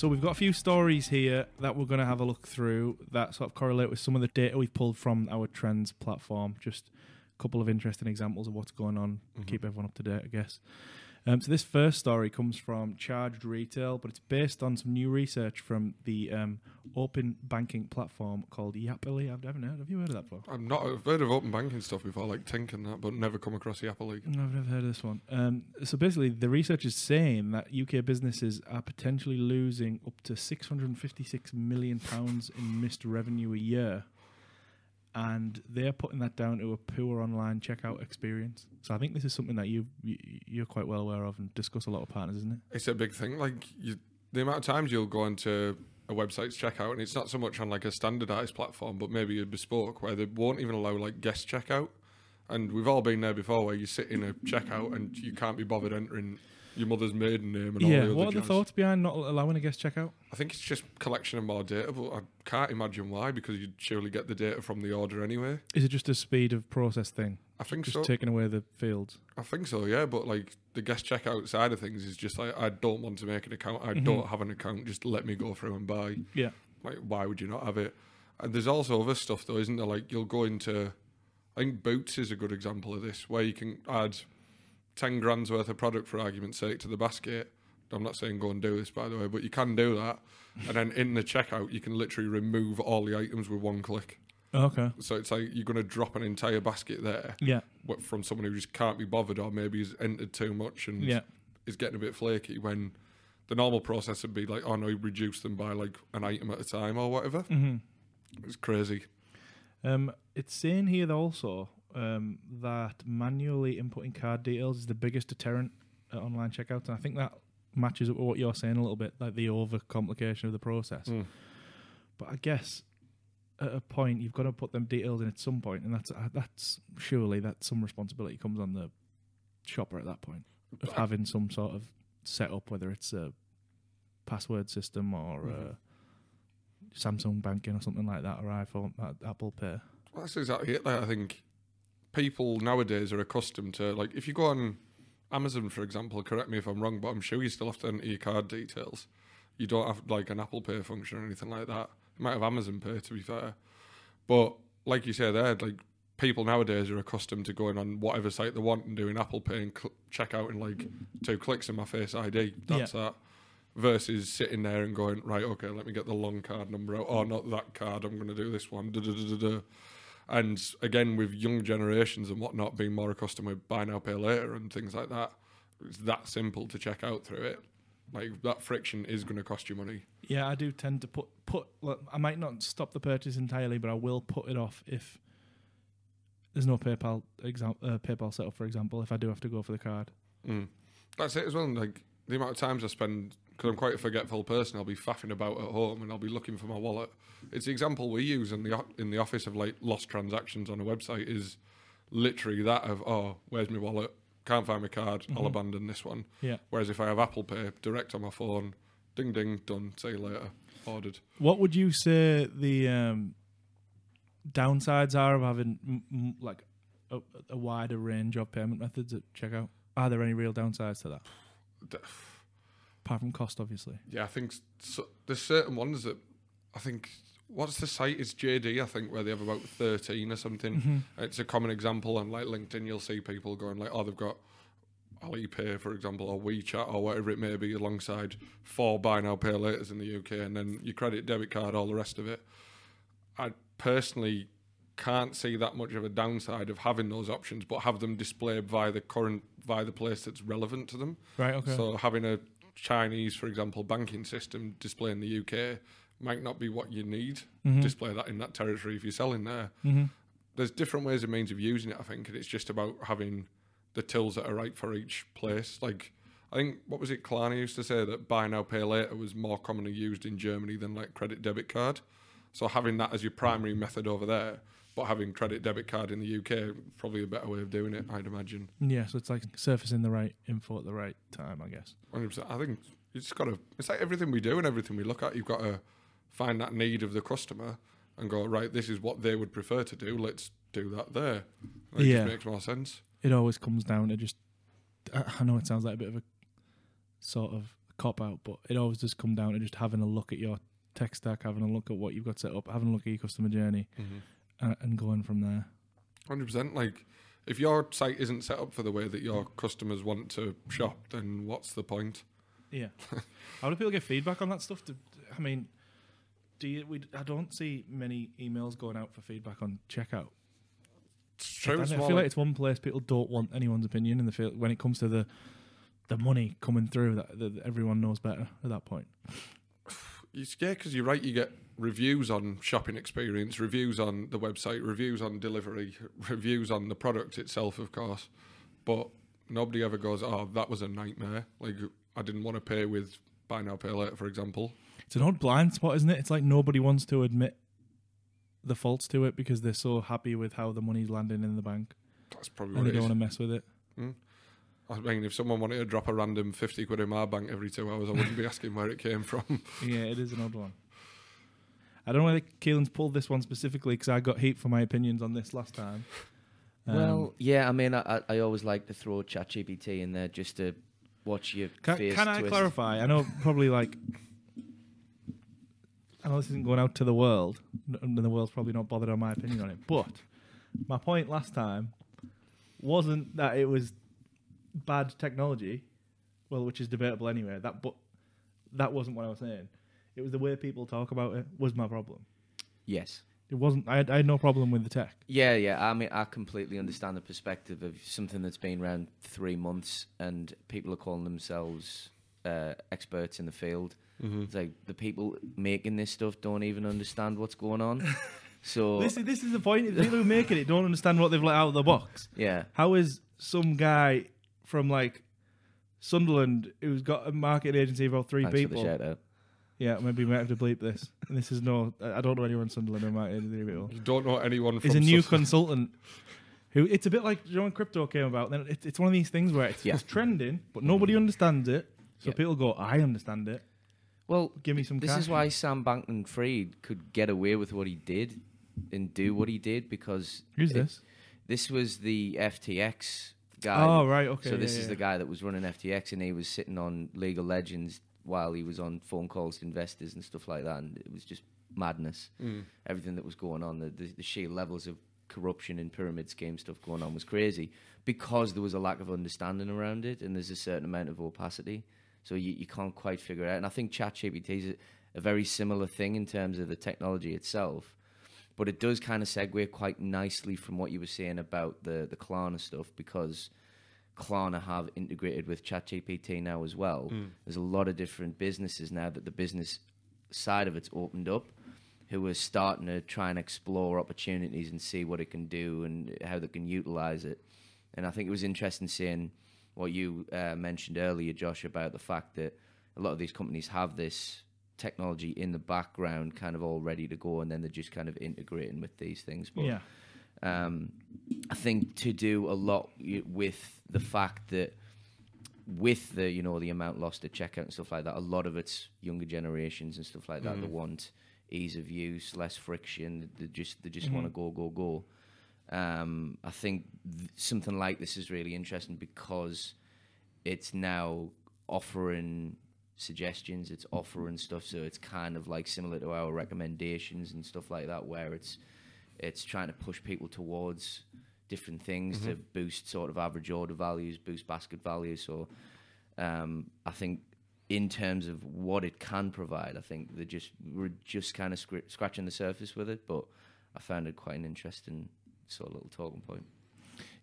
So we've got a few stories here that we're going to have a look through that sort of correlate with some of the data we've pulled from our trends platform. Just a couple of interesting examples of what's going on. Mhm. Keep everyone up to date, I guess. Um, so this first story comes from Charged Retail, but it's based on some new research from the um, open banking platform called Yapily. I've never heard. Have you heard of that before? I'm not. I've heard of open banking stuff before, like Tink and that, but never come across League. No, I've never heard of this one. Um, so basically, the research is saying that UK businesses are potentially losing up to 656 million pounds in missed revenue a year, and they're putting that down to a poor online checkout experience. So I think this is something that you, you you're quite well aware of and discuss a lot with partners, isn't it? It's a big thing. Like you, the amount of times you'll go into a website's checkout, and it's not so much on like a standardized platform, but maybe a bespoke where they won't even allow like guest checkout. And we've all been there before, where you sit in a checkout and you can't be bothered entering your mother's maiden name and all yeah. the other What are the jazz. thoughts behind not allowing a guest checkout? I think it's just collection of more data, but I can't imagine why because you'd surely get the data from the order anyway. Is it just a speed of process thing? I think Just so. taking away the fields. I think so, yeah. But like the guest checkout side of things is just like I don't want to make an account. I Mhm. don't have an account. Just let me go through and buy. Yeah. Like, why would you not have it? And there's also other stuff though, isn't there? Like you'll go into, I think Boots is a good example of this, where you can add ten grand's worth of product for argument's sake to the basket. I'm not saying go and do this by the way, but you can do that. And then in the checkout, you can literally remove all the items with one click. Okay. So it's like you're going to drop an entire basket there Yeah. from someone who just can't be bothered or maybe has entered too much and Yeah. is getting a bit flaky when the normal process would be like, oh no, you reduce them by like an item at a time or whatever. hmm It's crazy. Um, it's saying here also um, that manually inputting card details is the biggest deterrent at online checkouts, and I think that matches up with what you're saying a little bit, like the over complication of the process. Mm. But I guess at a point you've got to put them details in at some point, and that's uh, that's surely that some responsibility comes on the shopper at that point of having some sort of setup, whether it's a password system or uh, Samsung banking or something like that, or iPhone, uh, Apple Pay. Well, that's exactly it. Like, I think people nowadays are accustomed to like if you go on Amazon, for example. Correct me if I'm wrong, but I'm sure you still have to enter your card details. You don't have like an Apple Pay function or anything like that. You might have Amazon Pay, to be fair, but like you say, there, like people nowadays are accustomed to going on whatever site they want and doing Apple Pay and cl- check out in like two clicks in my Face ID. That's that. Versus sitting there and going, right, okay, let me get the long card number out. Oh, not that card. I'm going to do this one. Da-da-da-da-da. And again, with young generations and whatnot being more accustomed with buy now, pay later and things like that, it's that simple to check out through it. Like that friction is going to cost you money. Yeah, I do tend to put put. Look, I might not stop the purchase entirely, but I will put it off if there's no PayPal exam, uh, PayPal setup, for example. If I do have to go for the card. Mm. That's it as well. Like the amount of times I spend, because I'm quite a forgetful person, I'll be faffing about at home and I'll be looking for my wallet. It's the example we use in the in the office of like lost transactions on a website is literally that of oh, where's my wallet? Can't find my card. I'll Mhm. abandon this one. Yeah. Whereas if I have Apple Pay direct on my phone, ding ding, done. See you later. Ordered. What would you say the um, downsides are of having m- m- like a, a wider range of payment methods at checkout? Are there any real downsides to that? Apart from cost, obviously. Yeah, I think so, there's certain ones that I think. What's the site? It's JD, I think, where they have about thirteen or something. Mm-hmm. It's a common example on like LinkedIn. You'll see people going like, "Oh, they've got Alipay, for example, or WeChat, or whatever it may be, alongside four buy now, pay laters in the UK, and then your credit, debit card, all the rest of it." I personally can't see that much of a downside of having those options, but have them displayed via the current via the place that's relevant to them. Right. Okay. So having a Chinese, for example, banking system display in the UK might not be what you need. Mhm. Display that in that territory if you're selling there Mhm. there's different ways and means of using it, I think, and it's just about having the tills that are right for each place. Like, I think, what was it, Klarna used to say that buy now, pay later was more commonly used in Germany than like credit debit card. So having that as your primary method over there, but having credit debit card in the UK, probably a better way of doing it, I'd imagine. Yeah. So it's like surfacing the right info at the right time, I guess. 100%. I think you just got to, it's like everything we do and everything we look at, you've got to find that need of the customer and go, right, this is what they would prefer to do, let's do that there. It Yeah. just makes more sense. It always comes down to just. I know it sounds like a bit of a sort of cop out, but it always does come down to just having a look at your tech stack, having a look at what you've got set up, having a look at your customer journey, and, and going from there. Hundred percent. Like, if your site isn't set up for the way that your customers want to shop, then what's the point? Yeah. How do people get feedback on that stuff? Do, I mean, do you? We, I don't see many emails going out for feedback on checkout. It's true. I, It's I feel like it's one place people don't want anyone's opinion, and they feel when it comes to the the money coming through, that, that everyone knows better at that point. You- yeah, because you're right. You get reviews on shopping experience, reviews on the website, reviews on delivery, reviews on the product itself, of course. But nobody ever goes, "Oh, that was a nightmare." Like I didn't want to pay with buy now pay later, for example. It's an odd blind spot, isn't it? It's like nobody wants to admit the faults to it because they're so happy with how the money's landing in the bank, That's probably and what they don't is. want to mess with it. Hmm? I mean, if someone wanted to drop a random fifty quid in my bank every two hours, I wouldn't be asking where it came from. Yeah, it is an odd one. I don't know whether Keelan's pulled this one specifically because I got heat for my opinions on this last time. Um, well, yeah, I mean, I, I I always like to throw ChatGPT in there just to watch your can, face can I twist. clarify? I know probably like I know this isn't going out to the world, and the world's probably not bothered on my opinion on it. But my point last time wasn't that it was bad technology, well, which is debatable anyway. That but that wasn't what I was saying. It was the way people talk about it was my problem. Yes. It wasn't. I had, I had no problem with the tech. Yeah, yeah. I mean, I completely understand the perspective of something that's been around three months and people are calling themselves uh, experts in the field. It's like the people making this stuff don't even understand what's going on. So This is this is the point. The people who make it don't understand what they've let out of the box. yeah, How is some guy from like Sunderland who's got a marketing agency of about three thanks people? for the shout out. Yeah, maybe we might have to bleep this. And this is no, I I don't know anyone in Sunderland who might three people. You don't know anyone from Is a new Sus- consultant who it's a bit like you know when crypto came about. Then it, it's one of these things where it's, Yeah. it's trending, but nobody understands it. So Yeah. people go, "I understand it. Well, Give me some this cash." is why Sam Bankman Fried could get away with what he did and do what he did because Who's it- this? This was the FTX guy. Oh right, okay. so this yeah, is yeah. the guy that was running FTX, and he was sitting on League of Legends while he was on phone calls to investors and stuff like that, and it was just madness. Mm. Everything that was going on, the, the, the sheer levels of corruption and pyramid scheme stuff going on was crazy because there was a lack of understanding around it, and there's a certain amount of opacity, so you, you can't quite figure it out. And I think ChatGPT is a, a very similar thing in terms of the technology itself. But it does kind of segue quite nicely from what you were saying about the the Klarna stuff because Klarna have integrated with ChatGPT now as well. There's a lot of different businesses now that the business side of it's opened up, who are starting to try and explore opportunities and see what it can do and how they can utilize it. And I think it was interesting seeing what you uh, mentioned earlier, Josh, about the fact that a lot of these companies have this technology in the background, kind of all ready to go, and then they're just kind of integrating with these things. But Yeah, um, I think to do a lot with the fact that with the you know the amount lost at checkout and stuff like that, a lot of it's younger generations and stuff like that that want ease of use, less friction. They just they just want to go go go. Um, I think th- something like this is really interesting because it's now offering suggestions, it's offering stuff, so it's kind of like similar to our recommendations and stuff like that, where it's it's trying to push people towards different things to boost sort of average order values, boost basket values. So um, I think in terms of what it can provide, I think they're just we're just kind of scr- scratching the surface with it. But I found it quite an interesting sort of little talking point.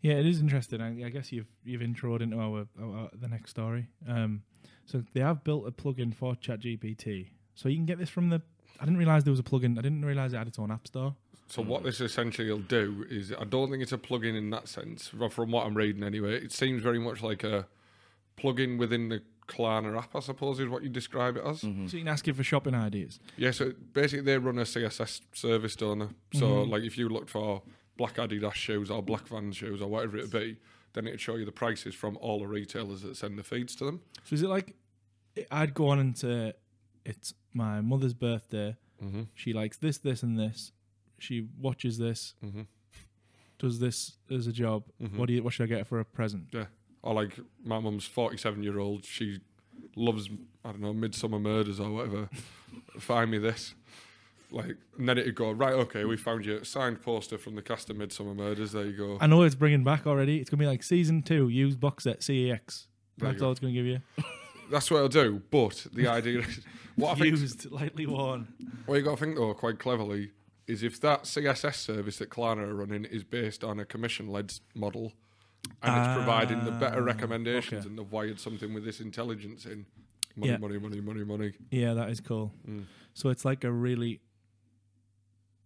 Yeah, it is interesting. I, I guess you've you've introed into our, our the next story. Um, so they have built a plugin for ChatGPT, so you can get this from the. I didn't realize there was a plugin. I didn't realize it had its own app store. So what this essentially will do is, I don't think it's a plugin in that sense. From what I'm reading, anyway, it seems very much like a plugin within the Klarna app. I suppose is what you describe it as. So you can ask it for shopping ideas. Yeah. So basically, they run a CSS service, don't they? So like, if you looked for black Adidas shoes or black Vans shoes or whatever it be, then it'd show you the prices from all the retailers that send the feeds to them. So is it like I'd go on and say it's my mother's birthday. Mm-hmm. She likes this, this, and this. She watches this. Mm-hmm. Does this as a job? Mhm. What do you? What should I get her for a present? Yeah. Or like my mum's 47 year old, she loves I don't know Midsomer Murders or whatever. Find me this. Like, and then it'd go right. Okay, we found you a signed poster from the cast of Midsomer Murders. There you go. I know it's bringing back already. It's gonna be like season two used box set CEX. There you That's go. all it's gonna give you. That's what I'll do. But the idea is, what I think, used, lightly worn. what you got to think though, quite cleverly, is if that CSS service that Klarna are running is based on a commission-led s- model, and it's providing the better Ah, recommendations, okay. and they've wired something with this intelligence in. Money, Yeah. money, money, money, money. Yeah, that is cool. Mm. So it's like a really.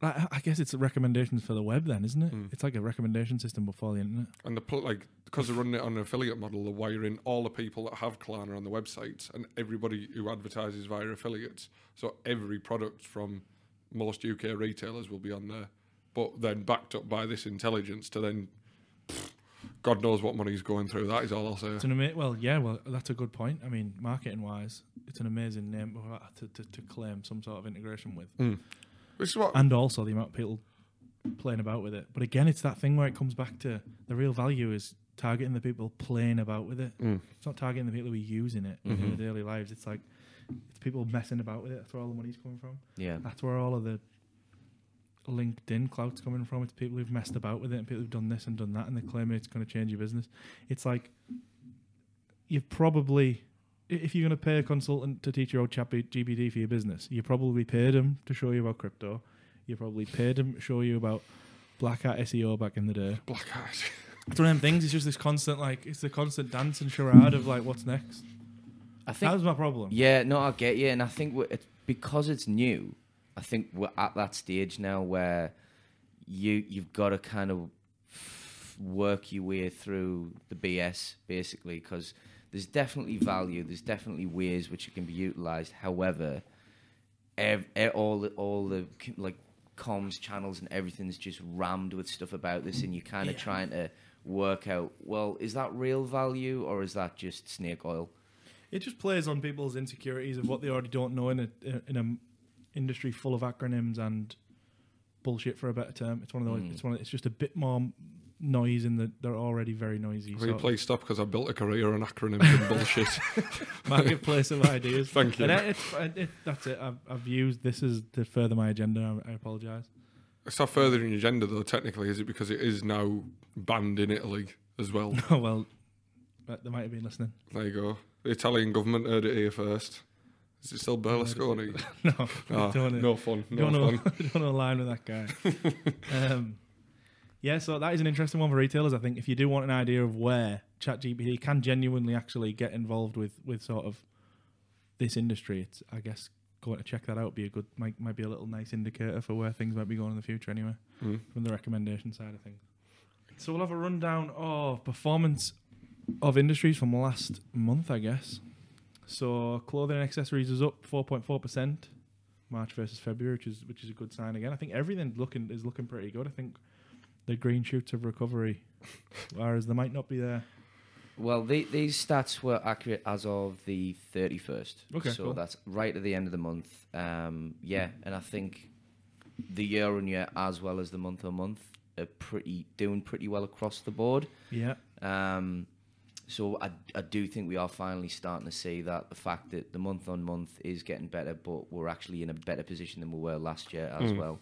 I, I guess it's recommendations for the web, then, isn't it? Mm. It's like a recommendation system before the internet. And the pl- like because they're running it on an affiliate model, they're wiring all the people that have Klarna on the websites and everybody who advertises via affiliates. So every product from most UK retailers will be on there, but then backed up by this intelligence to then. God knows what money's going through. That is all I'll say. It's an ama- well, yeah, well, that's a good point. I mean, marketing wise, it's an amazing name to, to, to claim some sort of integration with, This is what and also the amount of people playing about with it. But again, it's that thing where it comes back to the real value is targeting the people playing about with it. Mm. It's not targeting the people who are using it in Mhm. their daily lives. It's like it's people messing about with it. That's where all the money's coming from. Yeah. That's where all of the LinkedIn clout's coming from. It's people who've messed about with it and people who've done this and done that and they claim it's going to change your business. It's like you've probably, if you're going to pay a consultant to teach your old chat GPT for your business, you probably paid him to show you about crypto. You probably paid him to show you about black hat SEO back in the day. black eyes. It's one of them things. It's just this constant, like, it's the constant dance and charade of like, what's next. I think That was my problem. Yeah, no, I get you, and I think it's because it's new. I think we're at that stage now where you you've got to kind of work your way through the BS basically because there's definitely value. There's definitely ways which it can be utilized. However, ev- all the, all the like comms channels and everything's just rammed with stuff about this, and you're kind of Yeah. trying to work out. Well, is that real value or is that just snake oil? It just plays on people's insecurities of what they already don't know in a in a industry full of acronyms and bullshit for a better term. It's one of those. Mm. It's one. Of, it's just a bit more noise in the. They're already very noisy. You So please stop because I built a career on acronyms and bullshit. marketplace of ideas. Thank you. And it, it, it, that's it. I've, I've used this as to further my agenda. I, I apologize. It's not furthering your agenda though. Technically, is it because it is now banned in Italy as well? Oh well, but they might have been listening. There you go. The Italian government heard it here first. Is it still Berlusconi? no, Ah, don't no fun. No don't know, fun. don't know line with that guy. um, yeah, so that is an interesting one for retailers. I think if you do want an idea of where ChatGPT can genuinely actually get involved with with sort of this industry, it's I guess going to check that out be a good might might be a little nice indicator for where things might be going in the future. Anyway, Mm. from the recommendation side of things. So we'll have a rundown of performance of industries from last month, I guess. So clothing and accessories is up 4.4%. March versus February, which is which is a good sign again. I think everything looking is looking pretty good. I think the green shoots of recovery, whereas they might not be there. Well, the, these stats were accurate as of the 31st. Okay, So cool. that's right at the end of the month. Um, yeah, and I think the year on year as well as the month on month are pretty doing pretty well across the board. Yeah, Um, so I, I do think we are finally starting to see that the fact that the month on month is getting better, but we're actually in a better position than we were last year as Mm. well.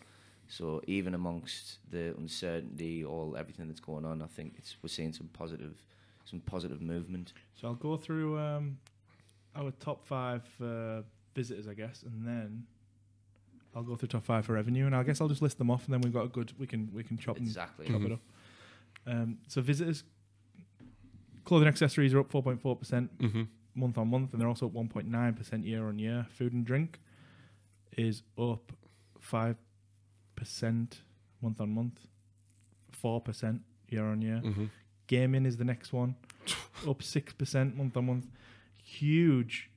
So even amongst the uncertainty, all everything that's going on, I think it's we're seeing some positive, some positive movement. so I'll go through um, our top five uh, visitors, I guess, and then I'll go through top five for revenue, and I guess I'll just list them off, and then we've got a good we can we can chop and Exactly. chop it Mhm. up. Um, so visitors, clothing accessories are up 4.4 percent hmm month on month, and they're also up 1.9 percent year on year. Food and drink is up five percent month on month, four percent year on year. hmm Gaming is the next one, up six percent month on month. Huge,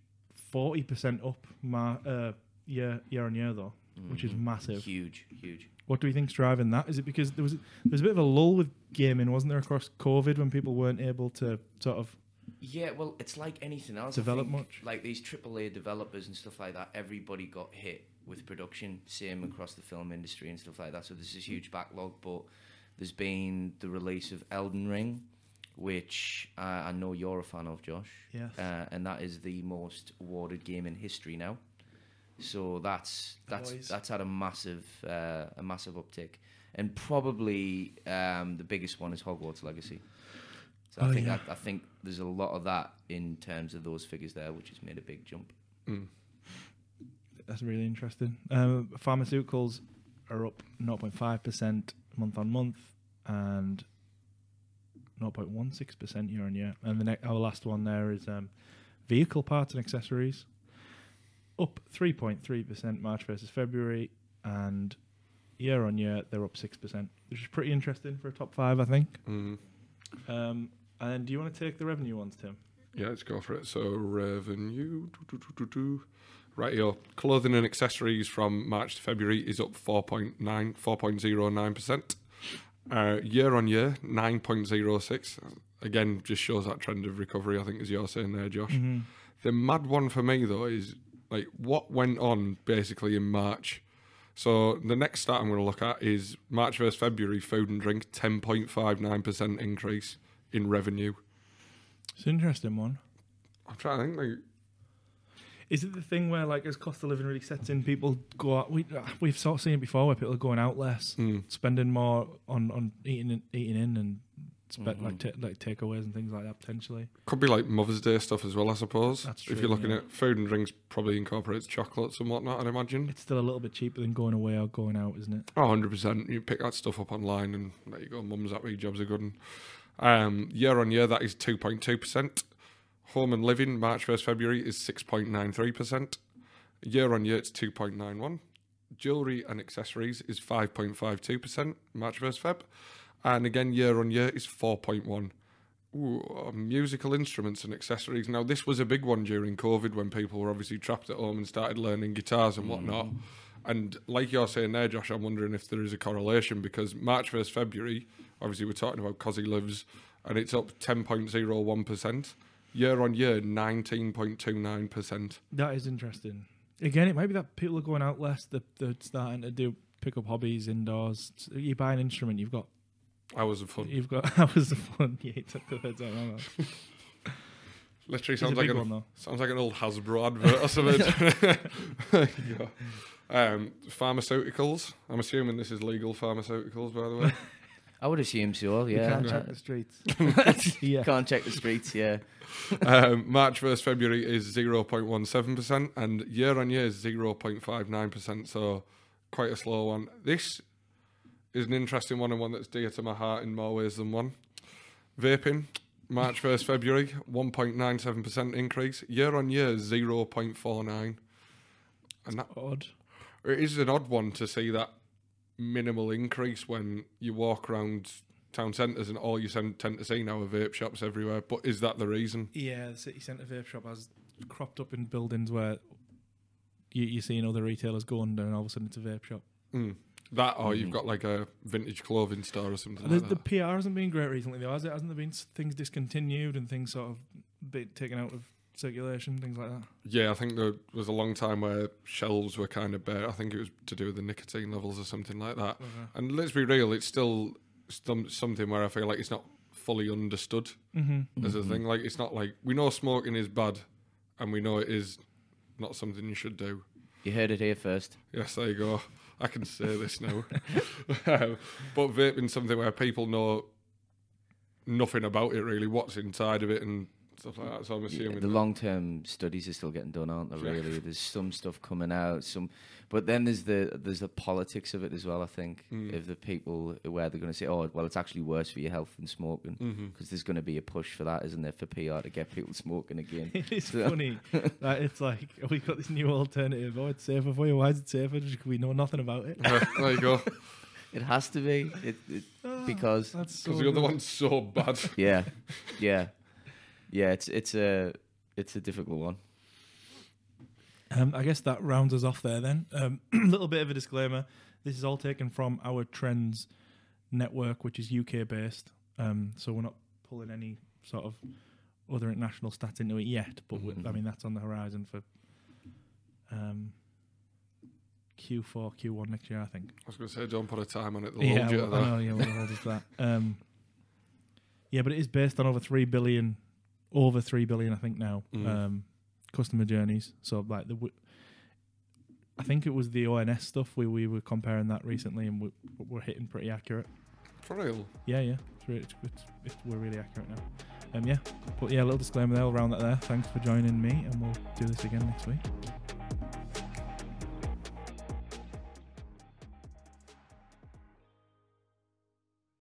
forty percent up ma- uh, year year on year though, which is Mhm. massive. Huge, huge. What do we think's driving that? Is it because there was there was a bit of a lull with gaming, wasn't there, across COVID when people weren't able to sort of Yeah, well, it's like anything else. Develop much? Like these AAA developers and stuff like that. Everybody got hit with production. Same across the film industry and stuff like that. So there's this huge backlog. But there's been the release of Elden Ring, which uh, I know you're a fan of, Josh. Yes. Uh, and that is the most awarded game in history now. So that's that's that's had a massive uh, a massive uptick, and probably um, the biggest one is Hogwarts Legacy. So Oh, I think yeah. I, I think there's a lot of that in terms of those figures there, which has made a big jump. Mm. That's really interesting. Um, pharmaceuticals are up 0.5% month on month and 0.16% year on year. And the ne- our last one there is um, vehicle parts and accessories, up 3.3% March versus February, and year on year they're up 6%, which is pretty interesting for a top five, I think. Mm. Um, and do you want to take the revenue ones, Tim? Yeah, let's go for it. So revenue, do, do, do, right here, clothing and accessories from March to February is up 4.9, 4.09%. Uh, year on year, 9.06. Again, just shows that trend of recovery, I think, as you're saying there, Josh. Mm-hmm. The mad one for me, though, is like what went on basically in March. So the next stat I'm going to look at is March versus February food and drink, 10.59% increase in revenue. It's an interesting one. I'm trying to think, like, Is it the thing where, like, as cost of living really sets in, people go out? We we've sort of seen it before, where people are going out less, mm, spending more on, on eating in, eating in, and spend Mhm. like ta- like takeaways and things like that potentially. Could be like Mother's Day stuff as well, I suppose. That's If you're looking yeah. at food and drinks, probably incorporates chocolates and whatnot, I'd imagine. It's still a little bit cheaper than going away or going out, isn't it? Oh, 100%. You pick that stuff up online and there you go. Mum's happy, jobs are good. And, um, year on year, that is 2.2%. Home and living, March versus February, is 6.93%. Year on year, it's 2.91. Jewellery and accessories is 5.52%, March versus Feb. And again, year on year is 4.1. Ooh, uh, musical instruments and accessories. Now, this was a big one during COVID when people were obviously trapped at home and started learning guitars and whatnot. And like you're saying there, Josh, I'm wondering if there is a correlation because March versus February, obviously we're talking about Cosy Lives, and it's up 10.01%. Year on year, 19.29%. That is interesting. Again, it might be that people are going out less. They're, they're starting to do pick up hobbies indoors. You buy an instrument, you've got Hours of fun. you've got hours of fun. Yeah, you took the words out of my mouth. Literally sounds like an, one sounds like an old Hasbro advert or something. Yeah. um, pharmaceuticals. I'm assuming this is legal pharmaceuticals, by the way. I would assume so. You Yeah, can't Uh, check the streets. yeah. can't check the streets. Yeah, um, March versus February is 0.17%, and year on year is 0.59%, so quite a slow one. This is an interesting one and one that's dear to my heart in more ways than one. Vaping, March versus February, 1.97% increase. Year on year, 0.49. And that, Odd. it is an odd one to see that minimal increase when you walk around town centres and all you tend to see now are vape shops everywhere. But is that the reason? Yeah, the city centre vape shop has cropped up in buildings where you, you're seeing other retailers go under, and all of a sudden it's a vape shop. Mm. That, or you've Mm. got like a vintage clothing store or something The, like the. PR hasn't been great recently, though, has it? Hasn't there been things discontinued and things sort of been taken out of circulation, things like that? Yeah, I think there was a long time where shelves were kind of bare. I think it was to do with the nicotine levels or something like that. And let's be real, it's still something where I feel like it's not fully understood Mm-hmm. as a Mhm. thing. Like it's not like we know smoking is bad, and we know it is not something you should do. you heard it here first. Yes, there you go. I can say this now. Um, but vaping something where people know nothing about it really, what's inside of it and stuff like that. So I'm Yeah, the long term studies are still getting done, aren't they? Yeah. Really, there's some stuff coming out, some, but then there's the there's the politics of it as well. I think Mm. of the people where they're going to say, "Oh, well, it's actually worse for your health than smoking," because there's going to be a push for that, isn't there, for PR to get people smoking again? It is So- funny that it's like oh, we've got this new alternative. Oh, it's safer for you. Why is it safer? Just 'cause we know nothing about it. Yeah, there you go. It has to be, it, it, Ah, because that's so Because the other good. one's so bad. yeah, yeah, yeah. It's it's a it's a difficult one. Um, I guess that rounds us off there then. A um, little bit of a disclaimer. This is all taken from our Trends network, which is UK based. Um, so we're not pulling any sort of other international stats into it yet. But we- I mean, that's on the horizon for um, Q4, Q1 next year, I think. I was going to say, don't put a time on it. They'll Yeah, hold you well, to I know, yeah, we'll hold us to that. Um, Yeah, but it is based on over three billion, over three billion, I think now. Mm. Um, customer journeys. So like the, w- I think it was the ONS stuff we we were comparing that recently, and we, we're hitting pretty accurate. For real. Yeah, yeah, it's, re- it's, it's, it's we're really accurate now. Um, yeah, but yeah, a little disclaimer there. I'll round that there. Thanks for joining me, and we'll do this again next week.